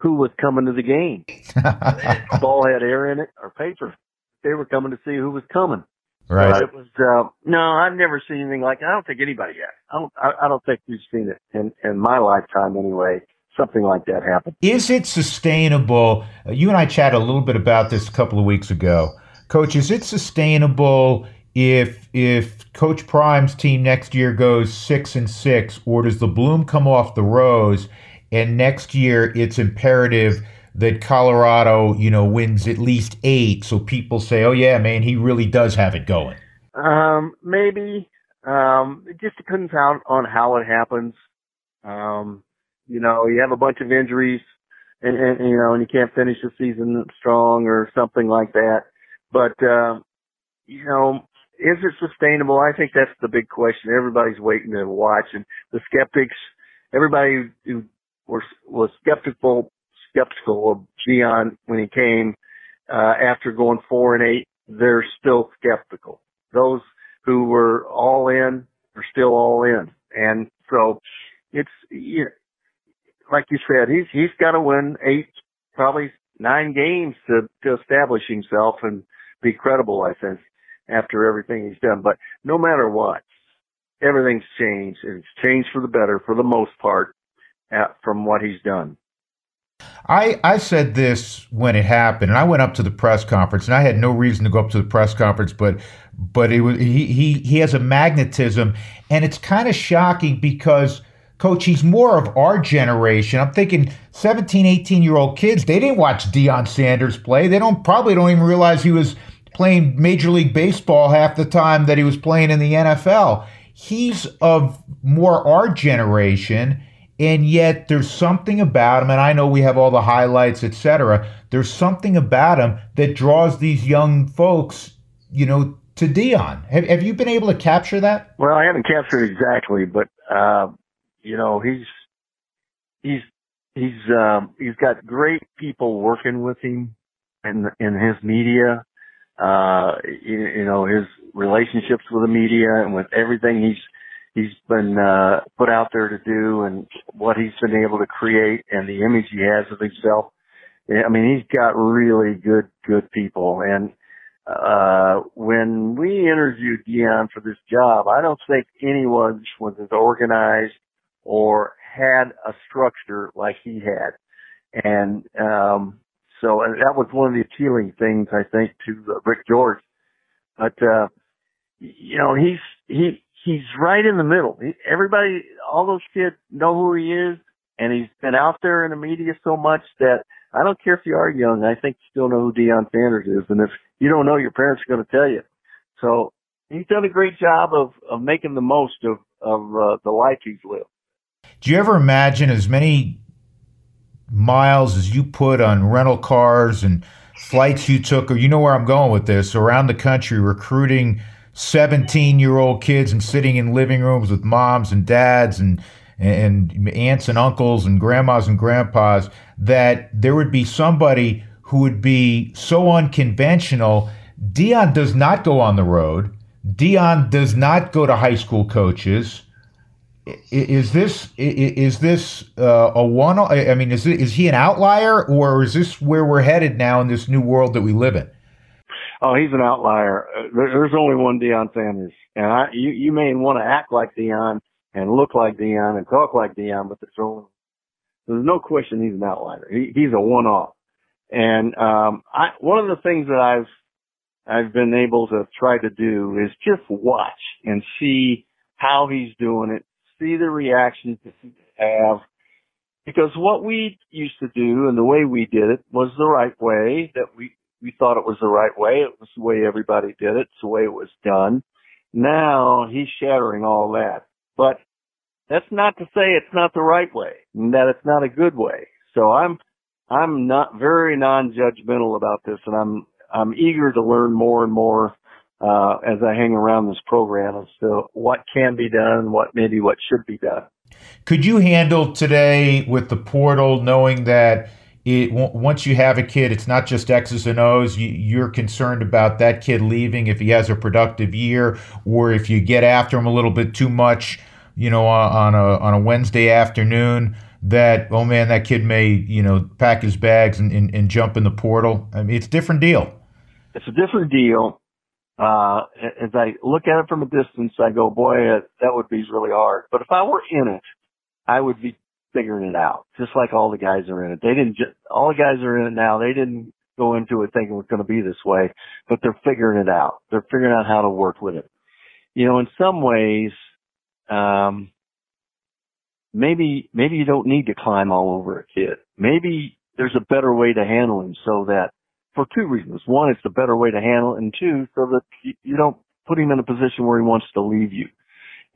who was coming to the game. ball had air in it or paper. They were coming to see who was coming. Right. But it was uh, no, I've never seen anything like. I don't think anybody has. I don't. I, I don't think we've seen it in in my lifetime anyway. Something like that happen. Is it sustainable? Uh, you and I chatted a little bit about this a couple of weeks ago, Coach. Is it sustainable if if Coach Prime's team next year goes six and six, or does the bloom come off the rose? And next year, it's imperative that Colorado, you know, wins at least eight, so people say, "Oh yeah, man, he really does have it going." Um, maybe. Um, it just depends on on how it happens. Um, you know, you have a bunch of injuries, and, and you know, and you can't finish the season strong or something like that. But uh, you know, is it sustainable? I think that's the big question. Everybody's waiting to watch, and the skeptics, everybody who was was skeptical skeptical of Deion when he came uh, after going four and eight. They're still skeptical. Those who were all in are still all in, and so it's you know, like you said, he's he's got to win eight, probably nine games to to establish himself and be credible. I think after everything he's done, but no matter what, everything's changed, and it's changed for the better for the most part at, from what he's done. I, I said this when it happened, and I went up to the press conference, and I had no reason to go up to the press conference, but but it was he he he has a magnetism, and it's kind of shocking because coach, he's more of our generation. I'm thinking 17, 18 year old kids, they didn't watch Deion Sanders play. They don't probably don't even realize he was playing Major League Baseball half the time that he was playing in the NFL. He's of more our generation and yet there's something about him and i know we have all the highlights etc there's something about him that draws these young folks you know to Deion. Have, have you been able to capture that? Well i haven't captured exactly but uh, you know he's he's he's um, he's got great people working with him in in his media uh you, you know his relationships with the media and with everything he's he's been uh, put out there to do and what he's been able to create and the image he has of himself. I mean, he's got really good, good people. And uh, when we interviewed Deion for this job, I don't think anyone was as organized or had a structure like he had. And um, so and that was one of the appealing things, I think, to Rick George. But uh, you know, he's he he's right in the middle. He, everybody, all those kids know who he is, and he's been out there in the media so much that I don't care if you are young. I think you still know who Deion Sanders is, and if you don't know, your parents are going to tell you. So he's done a great job of of making the most of of uh, the life he's lived. Do you ever imagine as many miles as you put on rental cars and flights you took, or you know where I'm going with this, around the country recruiting 17 year old kids and sitting in living rooms with moms and dads and and aunts and uncles and grandmas and grandpas that there would be somebody who would be so unconventional. Deion does not go on the road. Deion does not go to high school coaches. Is this is this uh, a one? I mean, is is he an outlier, or is this where we're headed now in this new world that we live in? Oh, he's an outlier. Uh, there's only one Deion Sanders, and I, you you may want to act like Deion and look like Deion and talk like Deion, but there's only there's no question he's an outlier. He, he's a one-off, and um, I one of the things that I've I've been able to try to do is just watch and see how he's doing it, see the reactions that he have, because what we used to do and the way we did it was the right way that we we thought it was the right way. It was the way everybody did it. It's the way it was done. Now he's shattering all that. But that's not to say it's not the right way and that it's not a good way. So I'm, I'm not very non-judgmental about this and I'm, I'm eager to learn more and more, uh, as I hang around this program as to what can be done, what maybe what should be done. Could you handle today with the portal knowing that it, once you have a kid, it's not just X's and O's. You, are concerned about that kid leaving if he has a productive year, or if you get after him a little bit too much you know, on a on a Wednesday afternoon that oh man, that kid may you know pack his bags and, and, and jump in the portal. I mean, it's a different deal. It's a different deal. Uh, as I look at it from a distance, I go, boy, that would be really hard. But if I were in it, I would be figuring it out, just like all the guys are in it. They didn't just, all the guys are in it now. They didn't go into it thinking it was going to be this way, but they're figuring it out. They're figuring out how to work with it. You know, in some ways, um, maybe, maybe you don't need to climb all over a kid. Maybe there's a better way to handle him so that for two reasons. One, it's a better way to handle it, and two, so that you don't put him in a position where he wants to leave you.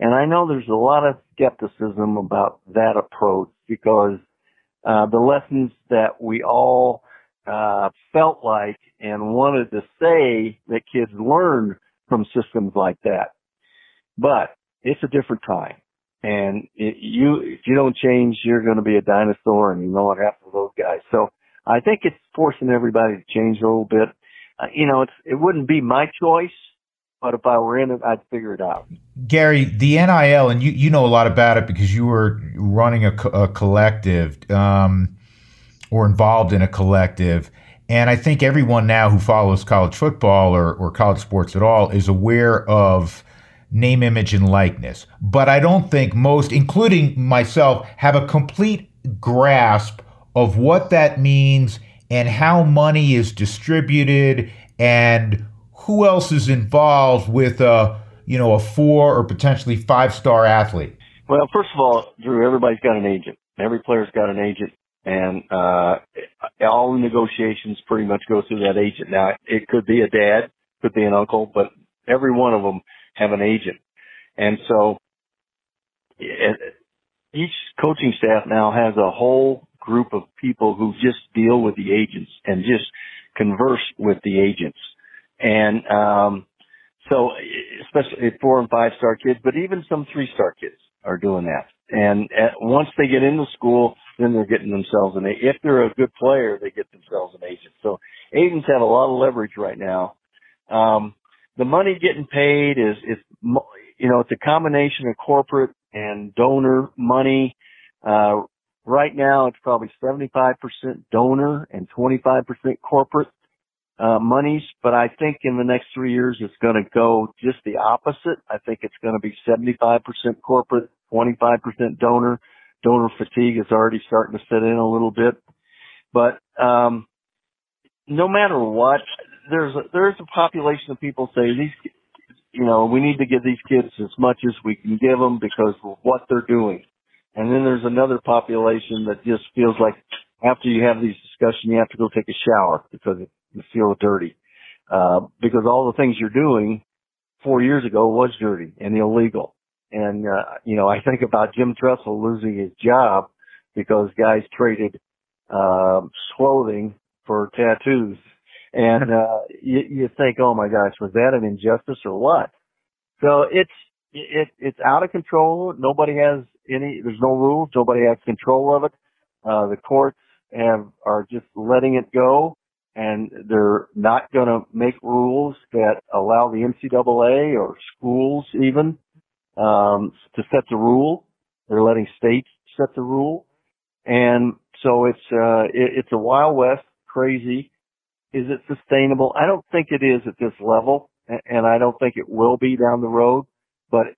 And I know there's a lot of skepticism about that approach because uh, the lessons that we all uh, felt like and wanted to say that kids learn from systems like that. But it's a different time. And it, you, if you don't change, you're going to be a dinosaur and you know what happened to those guys. So I think it's forcing everybody to change a little bit. Uh, you know, it's, it wouldn't be my choice, but if I were in it, I'd figure it out. Gary, the NIL, and you, you know a lot about it because you were running a, a collective. Um, or involved in a collective. And I think everyone now who follows college football or, or college sports at all is aware of name, image, and likeness. But I don't think most, including myself, have a complete grasp of what that means and how money is distributed and who else is involved with a you know a four or potentially five star athlete. Well, first of all, Drew, everybody's got an agent. Every player's got an agent and uh, all the negotiations pretty much go through that agent. Now, it could be a dad, could be an uncle, but every one of them have an agent, and so each coaching staff now has a whole group of people who just deal with the agents and just converse with the agents, and um, so especially four and five star kids, but even some three star kids are doing that. And at, once they get into school, then they're getting themselves an. If they're a good player, they get themselves an agent. So agents have a lot of leverage right now. Um, the money getting paid is, is, you know, it's a combination of corporate and donor money. Uh, right now it's probably 75% donor and 25% corporate, uh, monies, but I think in the next three years it's going to go just the opposite. I think it's going to be 75% corporate, 25% donor. Donor fatigue is already starting to set in a little bit. But um, no matter what, there's a, there's a population of people say these, you know, we need to give these kids as much as we can give them because of what they're doing. And then there's another population that just feels like after you have these discussions, you have to go take a shower because you feel dirty. Uh, because all the things you're doing four years ago was dirty and illegal. And, uh, you know, I think about Jim Tressel losing his job because guys traded, uh, clothing for tattoos. And, uh, you, you think, oh my gosh, was that an injustice or what? So it's, it, it's out of control. Nobody has any, there's no rules. Nobody has control of it. Uh, the courts have, are just letting it go and they're not going to make rules that allow the NCAA or schools even um, to set the rule. They're letting states set the rule, and so it's uh, it, it's a wild west, crazy. Is it sustainable? I don't think it is at this level, and I don't think it will be down the road. But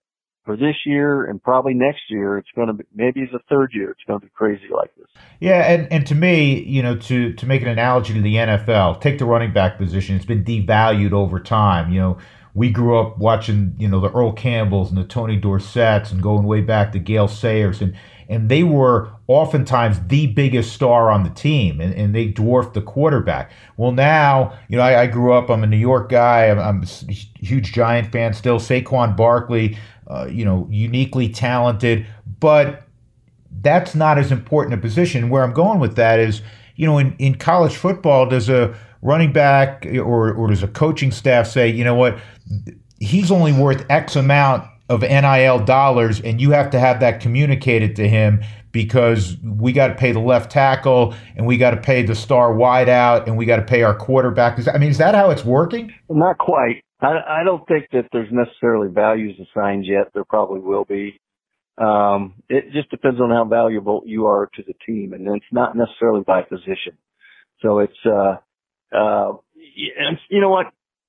for this year and probably next year, it's going to be maybe a third year. It's going to be crazy like this. Yeah, and, and to me, you know, to to make an analogy to the NFL, take the running back position. It's been devalued over time. You know, we grew up watching, you know, the Earl Campbells and the Tony Dorsetts and going way back to Gale Sayers and and they were oftentimes the biggest star on the team and, and they dwarfed the quarterback. Well, now, you know, I, I grew up, I'm a New York guy, I'm, I'm, a huge Giant fan still. Saquon Barkley, uh, you know, uniquely talented, but that's not as important a position. Where I'm going with that is, you know, in, in college football, does a running back or, or does a coaching staff say, you know what, he's only worth X amount of NIL dollars, and you have to have that communicated to him because we got to pay the left tackle and we got to pay the star wideout and we got to pay our quarterback. Is, I mean, is that how it's working? Not quite. I, I don't think that there's necessarily values assigned yet. There probably will be. Um, it just depends on how valuable you are to the team, and it's not necessarily by position. So it's uh, uh, and you know what,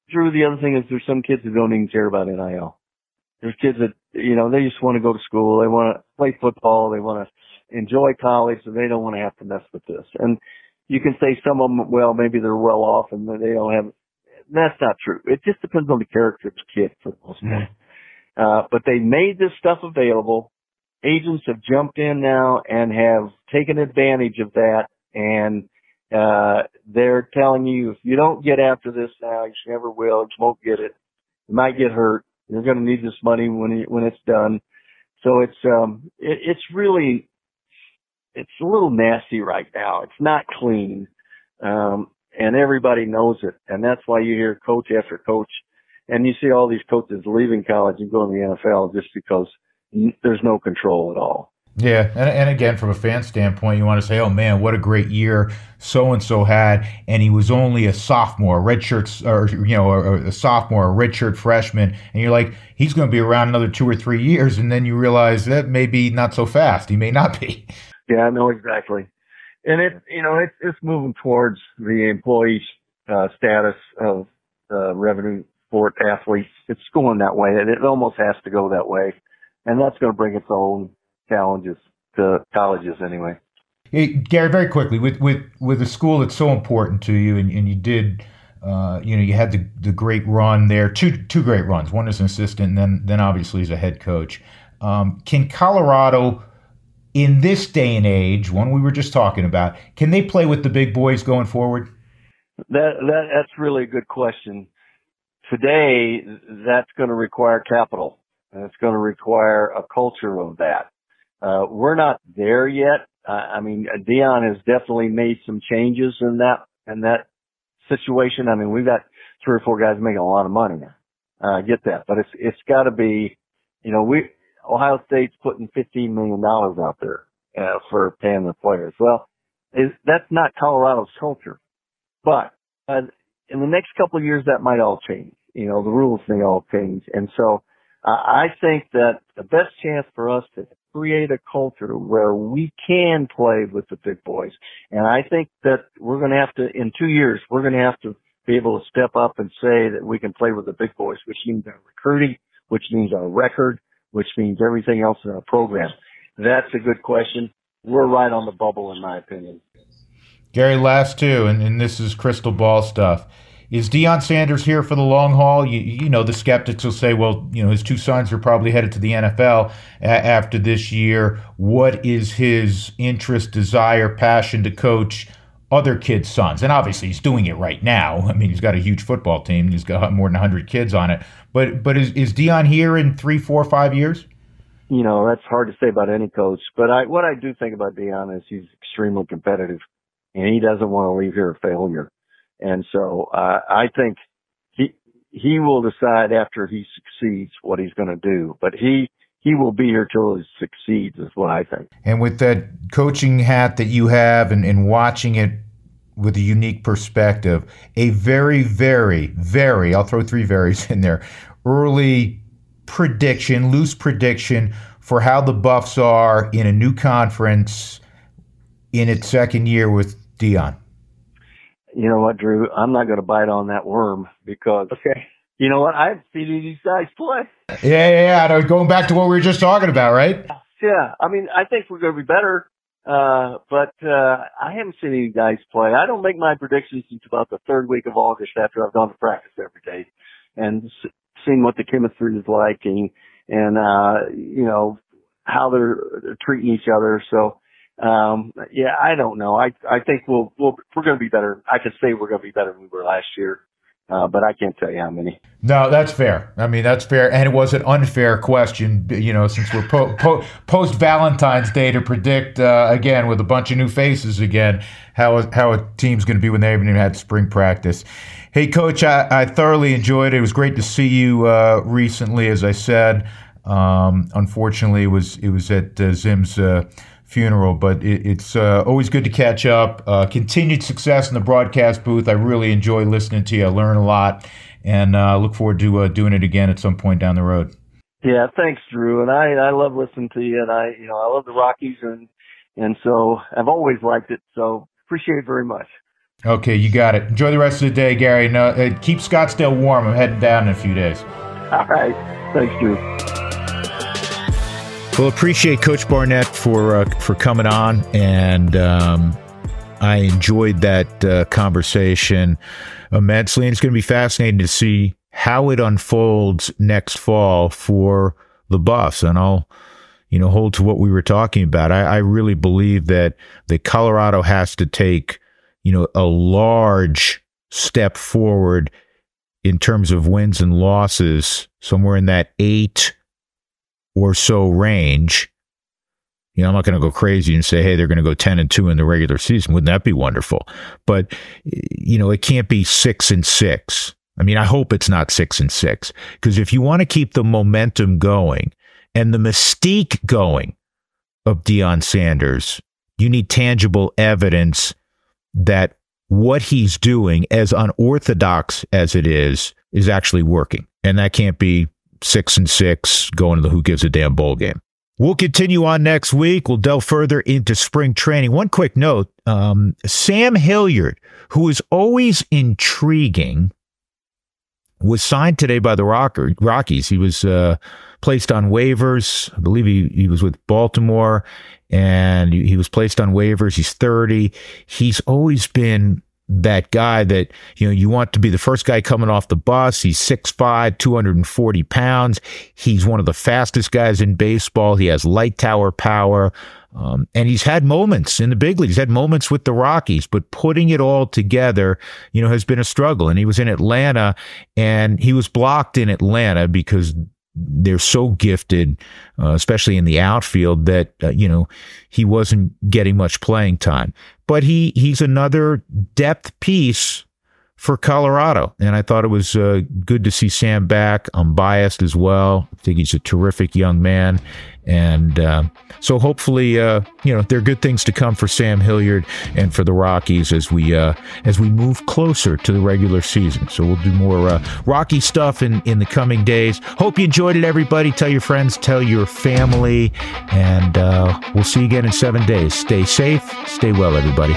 Drew. The other thing is there's some kids that don't even care about NIL. There's kids that you know they just want to go to school, they want to play football, they want to enjoy college, and they don't want to have to mess with this. And you can say some of them, well, maybe they're well off and they don't have. That's not true. It just depends on the character of the kid for the most part. Mm-hmm. Uh, but they made this stuff available. Agents have jumped in now and have taken advantage of that and uh they're telling you if you don't get after this now you never will. You won't get it. You might get hurt. You're going to need this money when it, when it's done. So it's um it, it's really it's a little nasty right now. It's not clean. Um and everybody knows it and that's why you hear coach after coach and you see all these coaches leaving college and going to the NFL just because there's no control at all. Yeah, and, and again, from a fan standpoint, you want to say, "Oh man, what a great year so and so had," and he was only a sophomore, a redshirt, or you know, a, a sophomore, a redshirt freshman, and you're like, he's going to be around another two or three years, and then you realize that maybe not so fast. He may not be. Yeah, I know exactly, and it, you know, it's it's moving towards the employee uh, status of uh, revenue sport athletes. It's going that way, and it almost has to go that way and that's going to bring its own challenges to colleges anyway. Hey, Gary, very quickly with with with a school that's so important to you, and, and you did. Uh, you know, you had the, the great run there, two two great runs. One as an assistant, and then then obviously as a head coach. Um, can Colorado, in this day and age, one we were just talking about, can they play with the big boys going forward? That that that's really a good question. Today, that's going to require capital. It's going to require a culture of that. Uh, we're not there yet. Uh, I mean, Deion has definitely made some changes in that, in that situation. I mean, we've got three or four guys making a lot of money now. Uh, I get that, but it's, it's gotta be, you know, we, Ohio State's putting $15 million out there, uh, for paying the players. Well, is, that's not Colorado's culture, but, uh, in the next couple of years that might all change. You know, the rules may all change. And so, I think that the best chance for us to create a culture where we can play with the big boys. And I think that we're going to have to, in two years, we're going to have to be able to step up and say that we can play with the big boys, which means our recruiting, which means our record, which means everything else in our program. That's a good question. We're right on the bubble, in my opinion. Gary, last two, and, and this is crystal ball stuff. Is Deion Sanders here for the long haul? You, you know, the skeptics will say, well, you know, his two sons are probably headed to the NFL a- after this year. What is his interest, desire, passion to coach other kids' sons? And obviously, he's doing it right now. I mean, he's got a huge football team. He's got more than 100 kids on it. But but is, is Deion here in three, four, five years? You know, that's hard to say about any coach. But I, what I do think about Deion is he's extremely competitive, and he doesn't want to leave here a failure. And so uh, I think he he will decide after he succeeds what he's going to do. But he he will be here till he succeeds, is what I think. And with that coaching hat that you have, and, and watching it with a unique perspective, a very, very, very I'll throw three varies in there. Early prediction, loose prediction for how the Buffs are in a new conference in its second year with Deion. you know what, Drew? I'm not going to bite on that worm because, okay. You know what? I haven't seen these guys play. Yeah, yeah, yeah. Going back to what we were just talking about, right? Yeah. I mean, I think we're going to be better. Uh, but, uh, I haven't seen any guys play. I don't make my predictions until about the third week of August after I've gone to practice every day and seen what the chemistry is like and, and, uh, you know, how they're, they're treating each other. So, um, yeah, I don't know. I I think we'll we'll we're going to be better. I could say we're going to be better than we were last year. Uh, but I can't tell you how many. No, that's fair. I mean, that's fair, and it was an unfair question. You know, since we're po- po- post Valentine's Day to predict uh, again with a bunch of new faces again how how a team's going to be when they haven't even had spring practice. Hey, Coach, I, I thoroughly enjoyed it. It was great to see you uh, recently. As I said, um, unfortunately, it was it was at uh, Zim's uh, funeral, but it, it's uh, always good to catch up. Uh, continued success in the broadcast booth. I really enjoy listening to you. I learn a lot, and uh, look forward to uh, doing it again at some point down the road. Yeah, thanks, Drew. And I, I love listening to you, and I, you know, I love the Rockies, and and so I've always liked it. So appreciate it very much. Okay, you got it. Enjoy the rest of the day, Gary. No, uh, keep Scottsdale warm. I'm heading down in a few days. All right. Thanks, Drew. Well, appreciate Coach Barnett for uh, for coming on, and um, I enjoyed that uh, conversation immensely. And it's going to be fascinating to see how it unfolds next fall for the Buffs. And I'll, you know, hold to what we were talking about. I, I really believe that that Colorado has to take, you know, a large step forward in terms of wins and losses, somewhere in that eight or so range you know, I'm not going to go crazy and say, hey, they're going to go 10 and 2 in the regular season. Wouldn't that be wonderful? But, you know, it can't be 6 and 6. I mean, I hope it's not 6 and 6 because if you want to keep the momentum going and the mystique going of Deion Sanders, you need tangible evidence that what he's doing, as unorthodox as it is, is actually working. And that can't be 6 and 6 going to the who gives a damn bowl game. We'll continue on next week. We'll delve further into spring training. One quick note um, Sam Hilliard, who is always intriguing, was signed today by the Rocker, Rockies. He was uh, placed on waivers. I believe he, he was with Baltimore and he was placed on waivers. He's 30. He's always been that guy that you know you want to be the first guy coming off the bus. He's 6'5", 240 pounds. He's one of the fastest guys in baseball. He has light tower power. Um, and he's had moments in the big leagues, had moments with the Rockies, but putting it all together, you know, has been a struggle. And he was in Atlanta and he was blocked in Atlanta because they're so gifted, uh, especially in the outfield, that uh, you know he wasn't getting much playing time. But he he's another depth piece for Colorado. And I thought it was uh, good to see Sam back. I'm biased as well. I think he's a terrific young man. And uh, so hopefully, uh, you know, there are good things to come for Sam Hilliard and for the Rockies as we uh, as we move closer to the regular season. So we'll do more uh, Rocky stuff in, in the coming days. Hope you enjoyed it, everybody. Tell your friends, tell your family, and uh, we'll see you again in seven days. Stay safe, stay well, everybody.